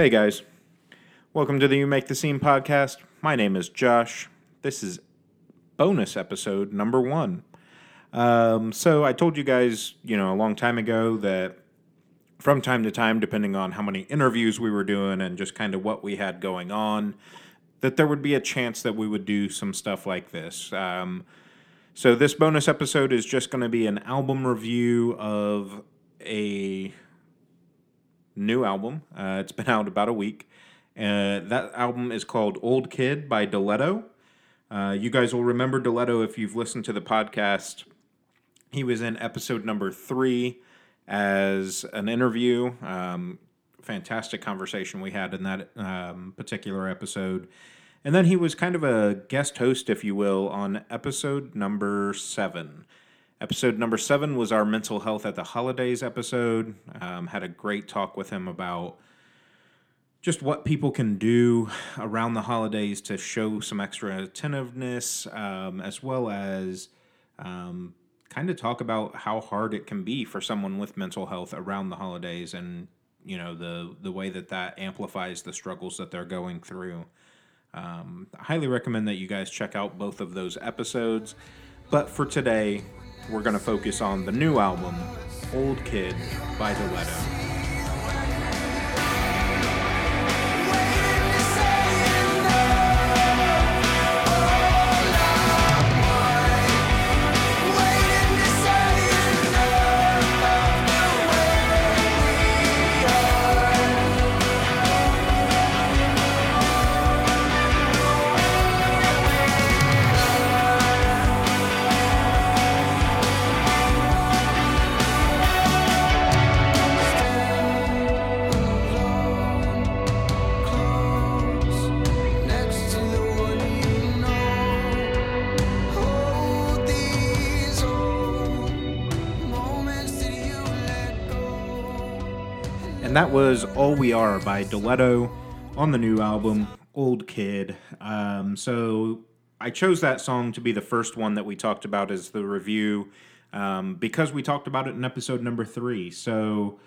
Hey guys, welcome to the You Make the Scene podcast. My name is Josh. This is bonus episode number one. Um, so I told you guys, you know, a long time ago that from time to time, depending on how many interviews we were doing and just kind of what we had going on, that there would be a chance that we would do some stuff like this. Um, so this bonus episode is just going to be an album review of a new album. Uh, it's been out about a week. Uh, that album is called OldKID by Deletto. Uh, you guys will remember Deletto if you've listened to the podcast. He was in episode number three as an interview. Um, fantastic conversation we had in that um, particular episode. And then he was kind of a guest host, if you will, on episode number seven. Episode number seven was our mental health at the holidays episode. Um, had a great talk with him about just what people can do around the holidays to show some extra attentiveness, um, as well as um, kind of talk about how hard it can be for someone with mental health around the holidays, and you know the the way that that amplifies the struggles that they're going through. Um, I highly recommend that you guys check out both of those episodes. But for today, we're going to focus on the new album, OldKID by Deletto. And that was All We Are by Deletto on the new album, OldKID. Um, so I chose that song to be the first one that we talked about as the review um, because we talked about it in episode number three. So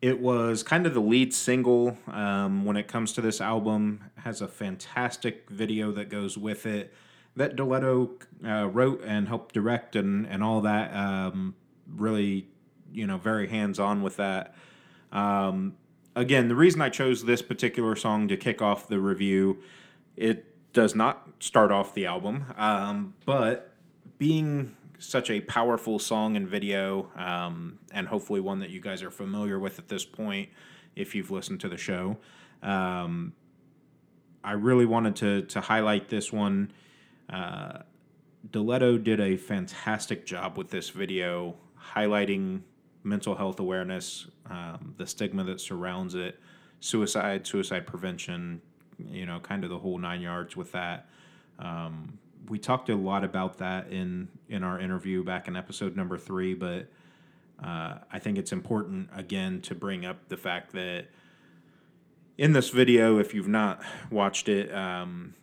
it was kind of the lead single um, when it comes to this album. It has a fantastic video that goes with it that Deletto uh, wrote and helped direct and, and all that. Um, really, you know, very hands on with that. Um, again, the reason I chose this particular song to kick off the review, it does not start off the album, um, but being such a powerful song and video, um, and hopefully one that you guys are familiar with at this point, if you've listened to the show, um, I really wanted to to highlight this one. Uh, did a fantastic job with this video, highlighting mental health awareness, um, the stigma that surrounds it, suicide, suicide prevention, you know, kind of the whole nine yards with that. Um, we talked a lot about that in in our interview back in episode number three, but uh, I think it's important again to bring up the fact that in this video, if you've not watched it, um,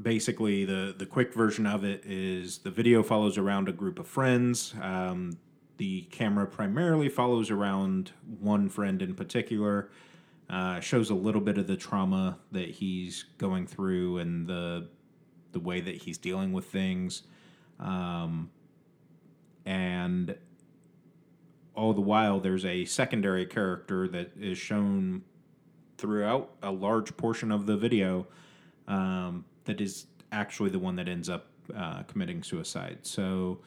basically the the quick version of it is the video follows around a group of friends. Um, the camera primarily follows around one friend in particular. Uh, shows a little bit of the trauma that he's going through and the the way that he's dealing with things, um, and all the while there's a secondary character that is shown throughout a large portion of the video um, that is actually the one that ends up uh, committing suicide. So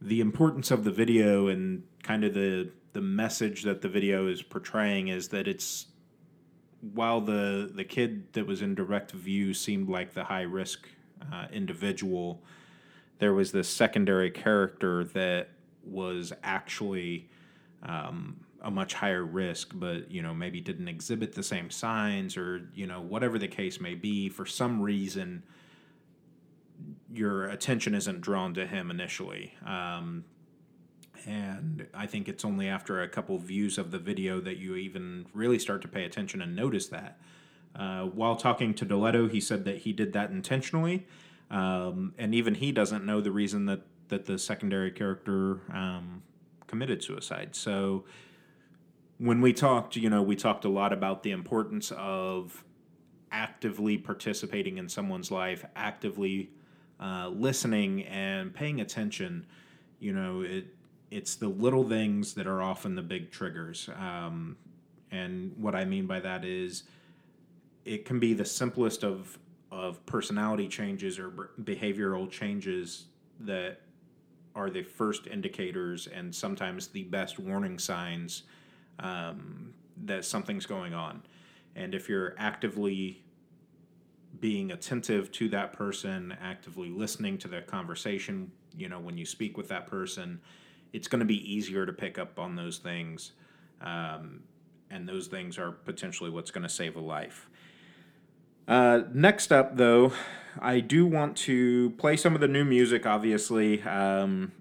the importance of the video and kind of the the message that the video is portraying is that it's while the the kid that was in direct view seemed like the high risk uh, individual, there was this secondary character that was actually um, a much higher risk, but you know maybe didn't exhibit the same signs or you know whatever the case may be. For some reason, your attention isn't drawn to him initially. Um, and I think it's only after a couple views of the video that you even really start to pay attention and notice that. Uh, while talking to Deletto, he said that he did that intentionally, um, and even he doesn't know the reason that that the secondary character um, committed suicide. So when we talked, you know, we talked a lot about the importance of actively participating in someone's life, actively uh, listening and paying attention. You know, it it's the little things that are often the big triggers. Um, and what I mean by that is, it can be the simplest of of personality changes or behavioral changes that are the first indicators and sometimes the best warning signs um, that something's going on. And if you're actively being attentive to that person, actively listening to their conversation, you know, when you speak with that person, it's going to be easier to pick up on those things. Um, and those things are potentially what's going to save a life. Uh, next up, though, I do want to play some of the new music, obviously. Um,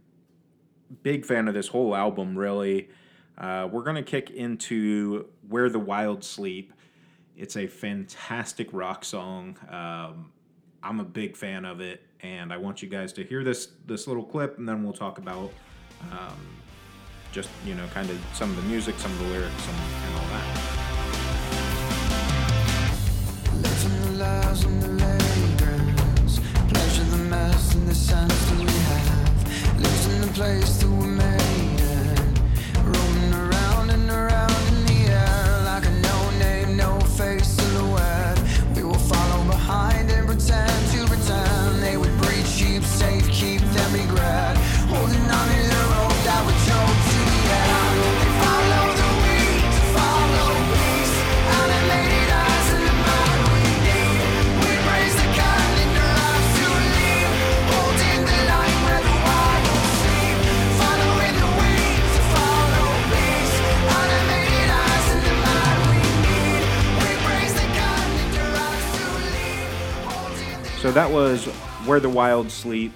big fan of this whole album, really. Uh, we're going to kick into Where the Wild Sleep. It's a fantastic rock song. Um, I'm a big fan of it, and I want you guys to hear this this little clip, and then we'll talk about um, just you know kind of some of the music, some of the lyrics, and, and all that. That was Where the Wild Sleep.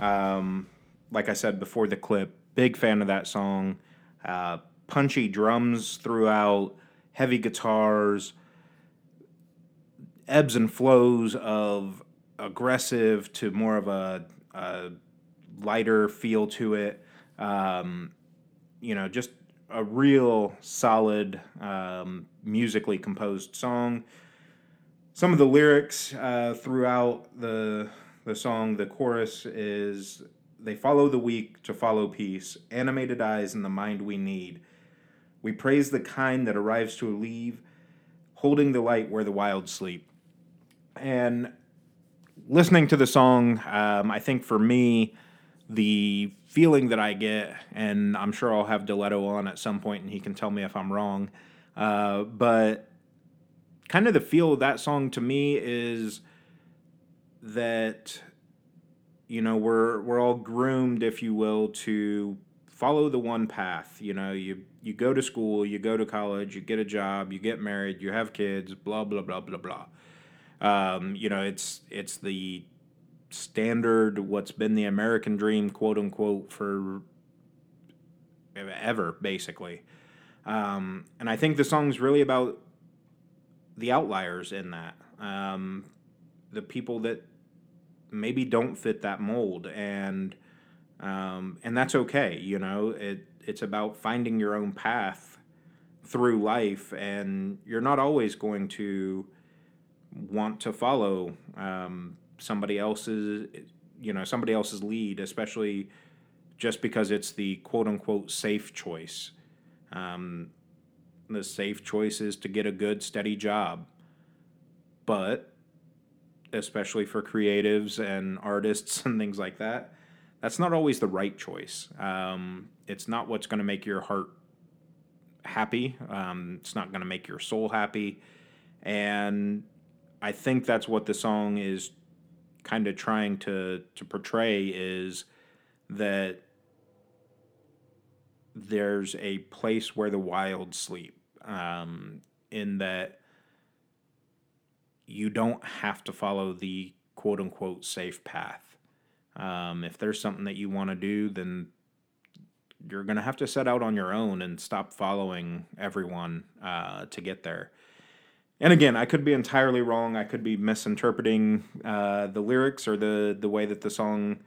Um, like I said before the clip, big fan of that song. Uh, punchy drums throughout, heavy guitars, ebbs and flows of aggressive to more of a, a lighter feel to it. Um, you know, just a real solid, um, musically composed song some of the lyrics uh, throughout the the song, the chorus is they follow the weak to follow peace, animated eyes and the mind we need. We praise the kind that arrives to leave, holding the light where the wild sleep. And listening to the song, um, I think for me, the feeling that I get, and I'm sure I'll have Deletto on at some point and he can tell me if I'm wrong, uh, but kind of the feel of that song to me is that you know we're we're all groomed if you will to follow the one path. You know you you go to school you go to college you get a job you get married you have kids blah blah blah blah blah. Um, you know it's it's the standard what's been the american dream quote unquote for ever basically. Um, and i think the song's really about the outliers in that, um, the people that maybe don't fit that mold, and um, and that's okay. You know, it it's about finding your own path through life, and you're not always going to want to follow um, somebody else's you know somebody else's lead, especially just because it's the quote unquote safe choice. Um, the safe choice is to get a good, steady job. But, especially for creatives and artists and things like that, that's not always the right choice. Um, it's not what's going to make your heart happy. Um, it's not going to make your soul happy. And I think that's what the song is kind of trying to, to portray is that there's a place where the wild sleep, um, in that you don't have to follow the quote unquote safe path. Um, if there's something that you want to do, then you're going to have to set out on your own and stop following everyone uh, to get there. And again, I could be entirely wrong. I could be misinterpreting uh, the lyrics or the the way that the song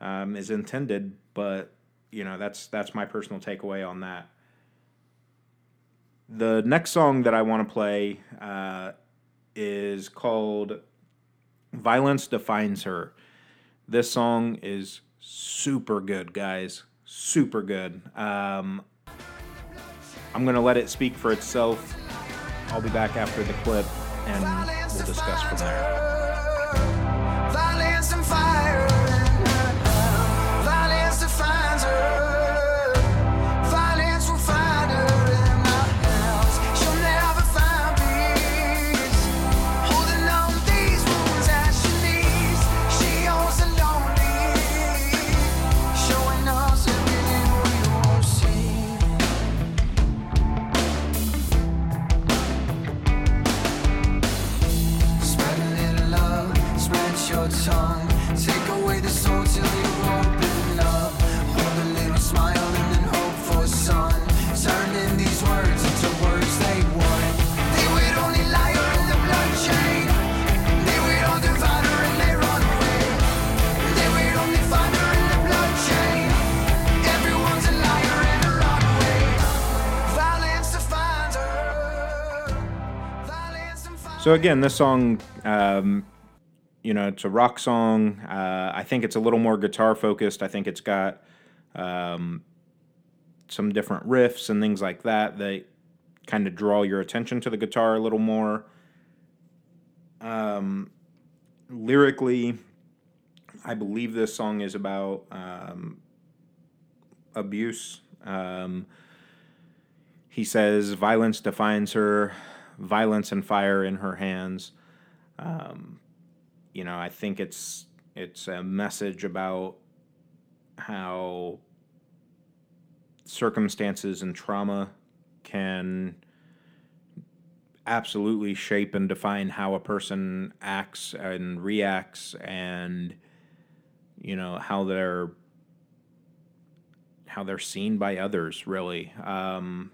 um, is intended, but you know that's that's my personal takeaway on that. The next song that I want to play uh, is called Violence Defines Her. This song is super good, guys. Super good. Um, I'm to let it speak for itself. I'll be back after the clip and we'll discuss from there. So again, this song, um, you know, it's a rock song. Uh, I think it's a little more guitar focused. I think it's got um, some different riffs and things like that that kind of draw your attention to the guitar a little more. Um, lyrically, I believe this song is about um, abuse. Um, he says, Violence defines her, violence and fire in her hands. Um, you know, I think it's it's a message about how circumstances and trauma can absolutely shape and define how a person acts and reacts and you know how they're how they're seen by others really um,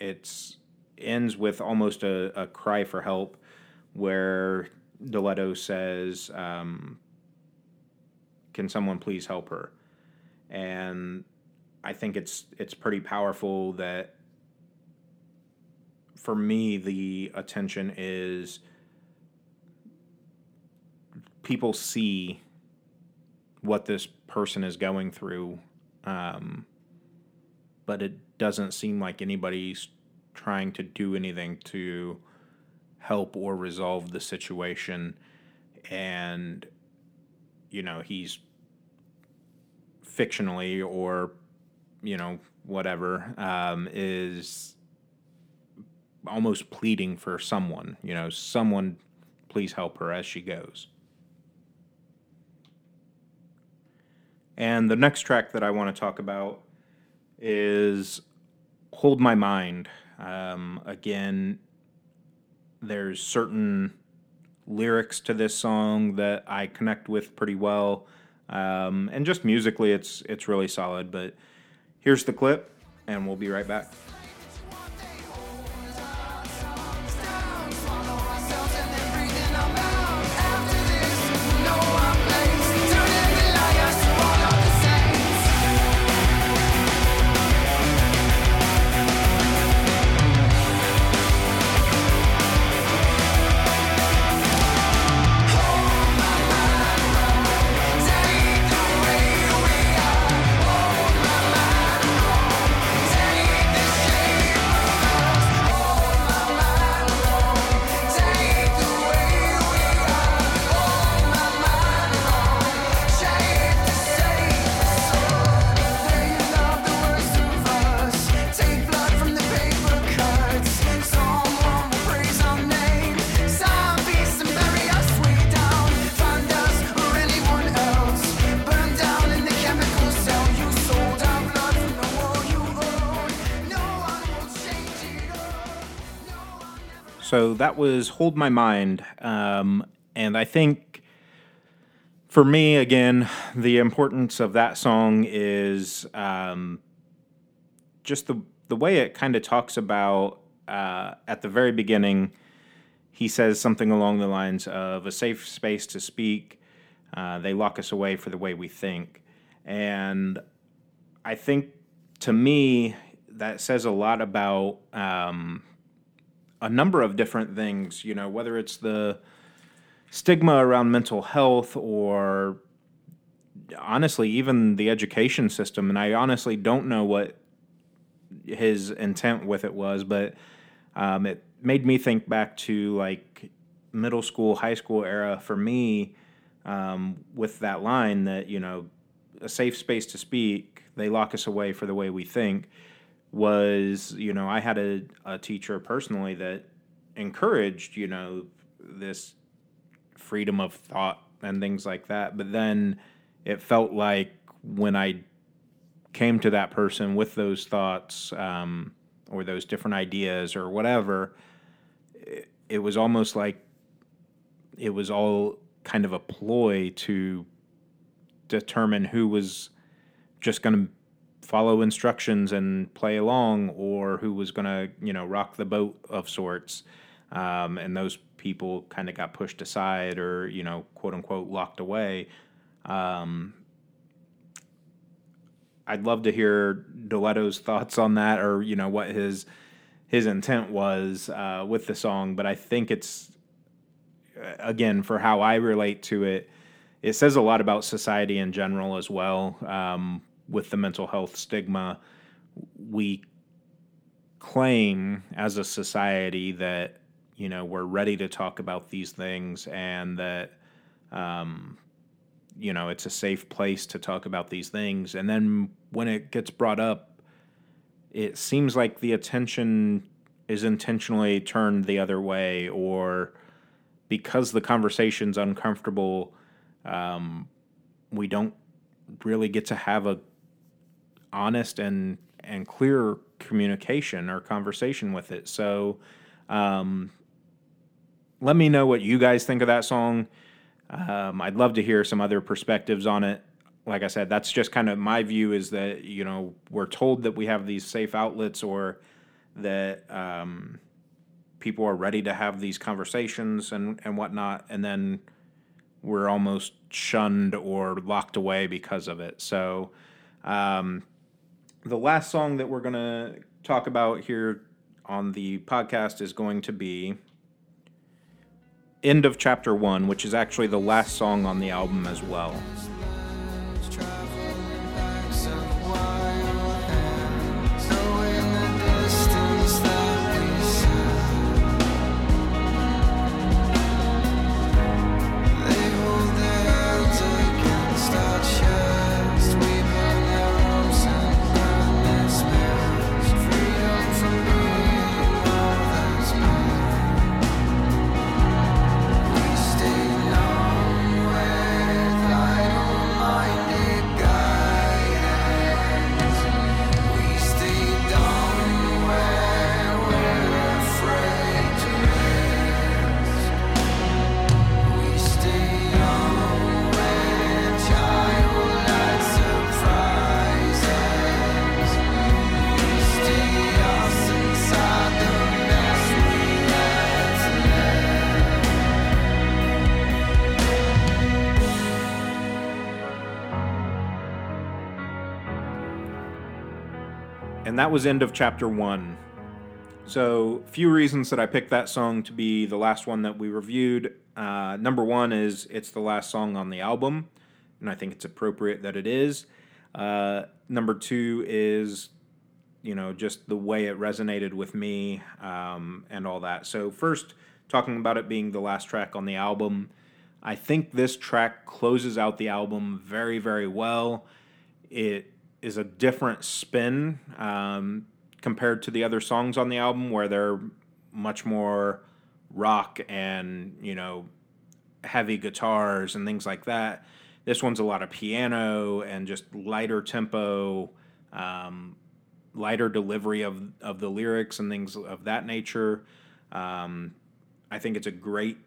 it's ends with almost a, a cry for help where Deletto says, um, Can someone please help her? And I think it's it's pretty powerful that for me the attention is people see what this person is going through um, but it doesn't seem like anybody's trying to do anything to help or resolve the situation. And you know he's fictionally or you know whatever um, is almost pleading for someone you know someone please help her as she goes. And the next track that i want to talk about is hold my mind um, again there's certain lyrics to this song that I connect with pretty well, um, and just musically, it's it's really solid. But here's the clip, and we'll be right back. So that was Hold My Mind. Um, and I think for me, again, the importance of that song is um, just the, the way it kind of talks about uh, at the very beginning. He says something along the lines of a safe space to speak. Uh, they lock us away for the way we think. And I think to me, that says a lot about um, a number of different things. You know, whether it's the stigma around mental health or honestly even the education system and i honestly don't know what his intent with it was but um, it made me think back to like middle school high school era for me um, with that line that you know a safe space to speak they lock us away for the way we think was you know i had a, a teacher personally that encouraged you know this freedom of thought and things like that. But then it felt like when I came to that person with those thoughts um, or those different ideas or whatever, it, it was almost like it was all kind of a ploy to determine who was just going to follow instructions and play along or who was going to, you know, rock the boat of sorts. Um, and those people kind of got pushed aside or you know quote unquote locked away um, i'd love to hear Deletto's thoughts on that or you know what his his intent was uh, with the song but i think it's uh, again for how i relate to it it says a lot about society in general as well um, with the mental health stigma we claim as a society that you know we're ready to talk about these things and that um, you know it's a safe place to talk about these things. And then when it gets brought up it seems like the attention is intentionally turned the other way or because the conversation's uncomfortable um, we don't really get to have a honest and and clear communication or conversation with it so um, let me know what you guys think of that song. Um, I'd love to hear some other perspectives on it. Like I said, that's just kind of my view is that, you know, we're told that we have these safe outlets or that um, people are ready to have these conversations and, and whatnot. And then we're almost shunned or locked away because of it. So, um, the last song that we're going to talk about here on the podcast is going to be end of chapter one, which is actually the last song on the album as well. And that was end of chapter one. So, few reasons that I picked that song to be the last one that we reviewed. Uh, number one is it's the last song on the album, and I think it's appropriate that it is. Uh, number two is, you know, just the way it resonated with me um, and all that. So, first, talking about it being the last track on the album, I think this track closes out the album very, very well. It is a different spin um, compared to the other songs on the album, where they're much more rock and you know heavy guitars and things like that. This one's a lot of piano and just lighter tempo, um, lighter delivery of of the lyrics and things of that nature. Um, I think it's a great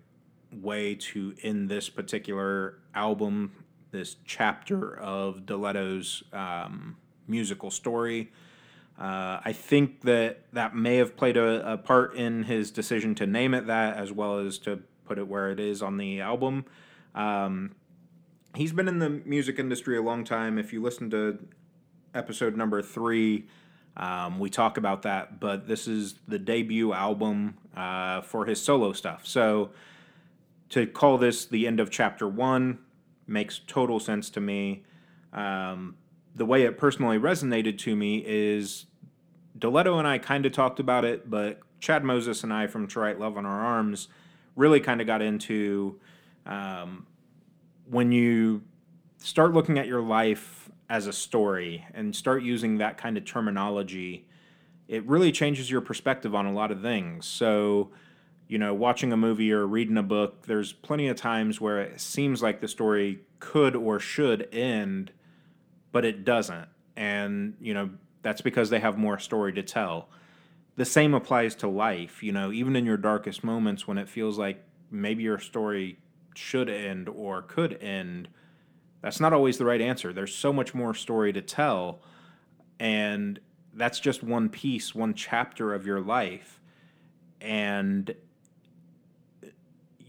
way to end this particular album this chapter of Deletto's um, musical story. Uh, I think that that may have played a, a, part in his decision to name it that, as well as to put it where it is on the album. Um, he's been in the music industry a long time. If you listen to episode number three, Um, we talk about that, but this is the debut album uh, for his solo stuff. So to call this the end of chapter one makes total sense to me. Um, the way it personally resonated to me is Deletto and I kind of talked about it, but Chad Moses and I from To Write Love on Our Arms really kind of got into um, when you start looking at your life as a story and start using that kind of terminology, it really changes your perspective on a lot of things. So, you know, watching a movie or reading a book, there's plenty of times where it seems like the story could or should end, but it doesn't. And, you know, that's because they have more story to tell. The same applies to life, you know, even in your darkest moments when it feels like maybe your story should end or could end, that's not always the right answer. There's so much more story to tell, and that's just one piece, one chapter of your life. And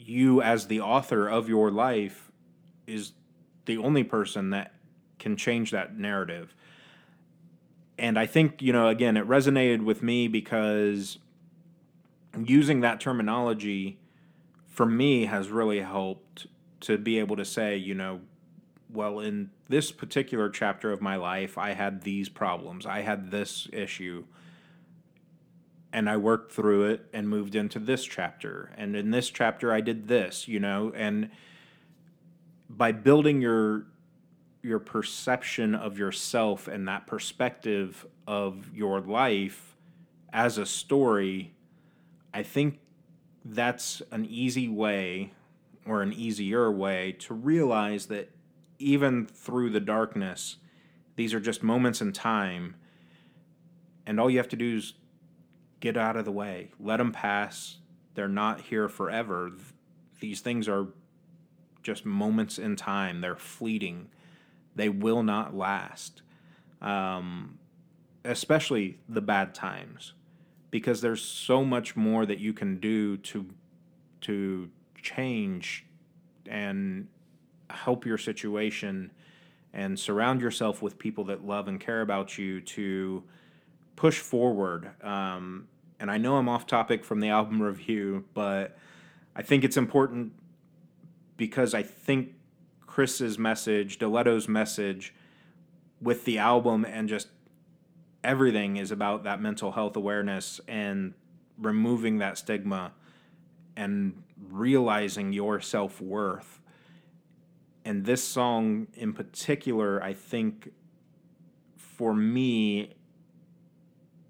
you, as the author of your life, is the only person that can change that narrative. And I think, you know, again, it resonated with me because using that terminology for me has really helped to be able to say, you know, well, in this particular chapter of my life, I had these problems, I had this issue, and I worked through it and moved into this chapter. And in this chapter, I did this, you know, and by building your your perception of yourself and that perspective of your life as a story, I think that's an easy way or an easier way to realize that even through the darkness, these are just moments in time. And all you have to do is get out of the way, let them pass. They're not here forever. These things are just moments in time, they're fleeting, they will not last. Um, especially the bad times because there's so much more that you can do to to change and help your situation and surround yourself with people that love and care about you to push forward. Um, and I know I'm off topic from the album review, but I think it's important because I think Chris's message, Deletto's message with the album and just everything is about that mental health awareness and removing that stigma and realizing your self worth. And this song in particular, I think for me,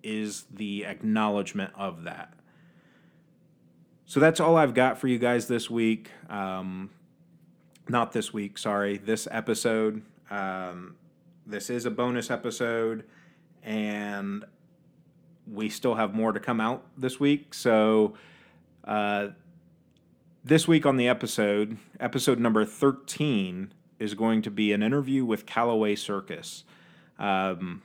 is the acknowledgement of that. So that's all I've got for you guys this week. Um, not this week, sorry, this episode. Um, this is a bonus episode and we still have more to come out this week. So, uh, this week on the episode, episode number 13, is going to be an interview with Callaway Circus. Um,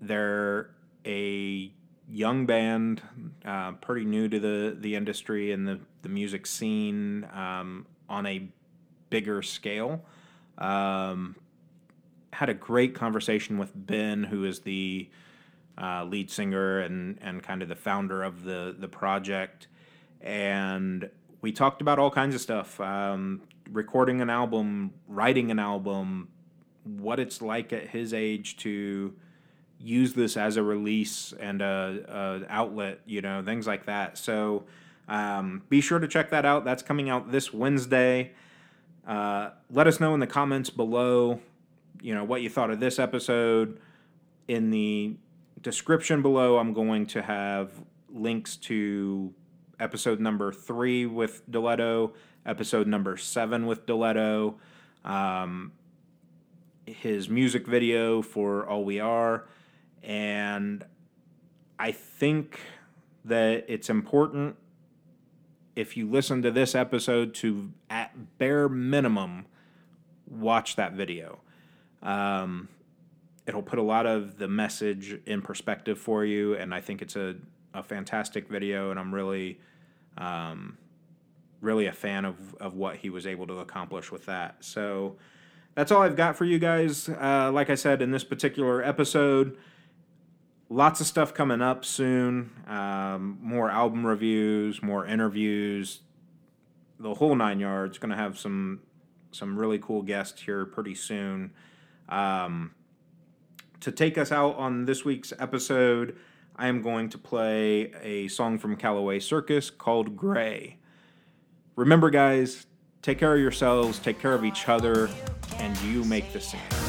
they're a young band, uh, pretty new to the, the industry and the, the music scene um, on a bigger scale. Um, had a great conversation with Ben, who is the uh, lead singer and and kind of the founder of the the project, and we talked about all kinds of stuff, um, recording an album, writing an album, what it's like at his age to use this as a release and a, a outlet, you know, things like that. So um, be sure to check that out. That's coming out this Wednesday. Uh, let us know in the comments below, you know, what you thought of this episode. In the description below, I'm going to have links to episode number three with Deletto, episode number seven with Deletto, um, his music video for All We Are. And I think that it's important if you listen to this episode to, at bare minimum, watch that video. Um, it'll put a lot of the message in perspective for you, and I think it's a, a fantastic video, and I'm really, um, really a fan of, of what he was able to accomplish with that. So that's all I've got for you guys. Uh, like I said in this particular episode, lots of stuff coming up soon. Um, more album reviews, more interviews, the whole nine yards. Going to have some some really cool guests here pretty soon. Um, to take us out on this week's episode, I am going to play a song from Callaway Circus called Gray. Remember, guys, take care of yourselves, take care of each other, and you make the same.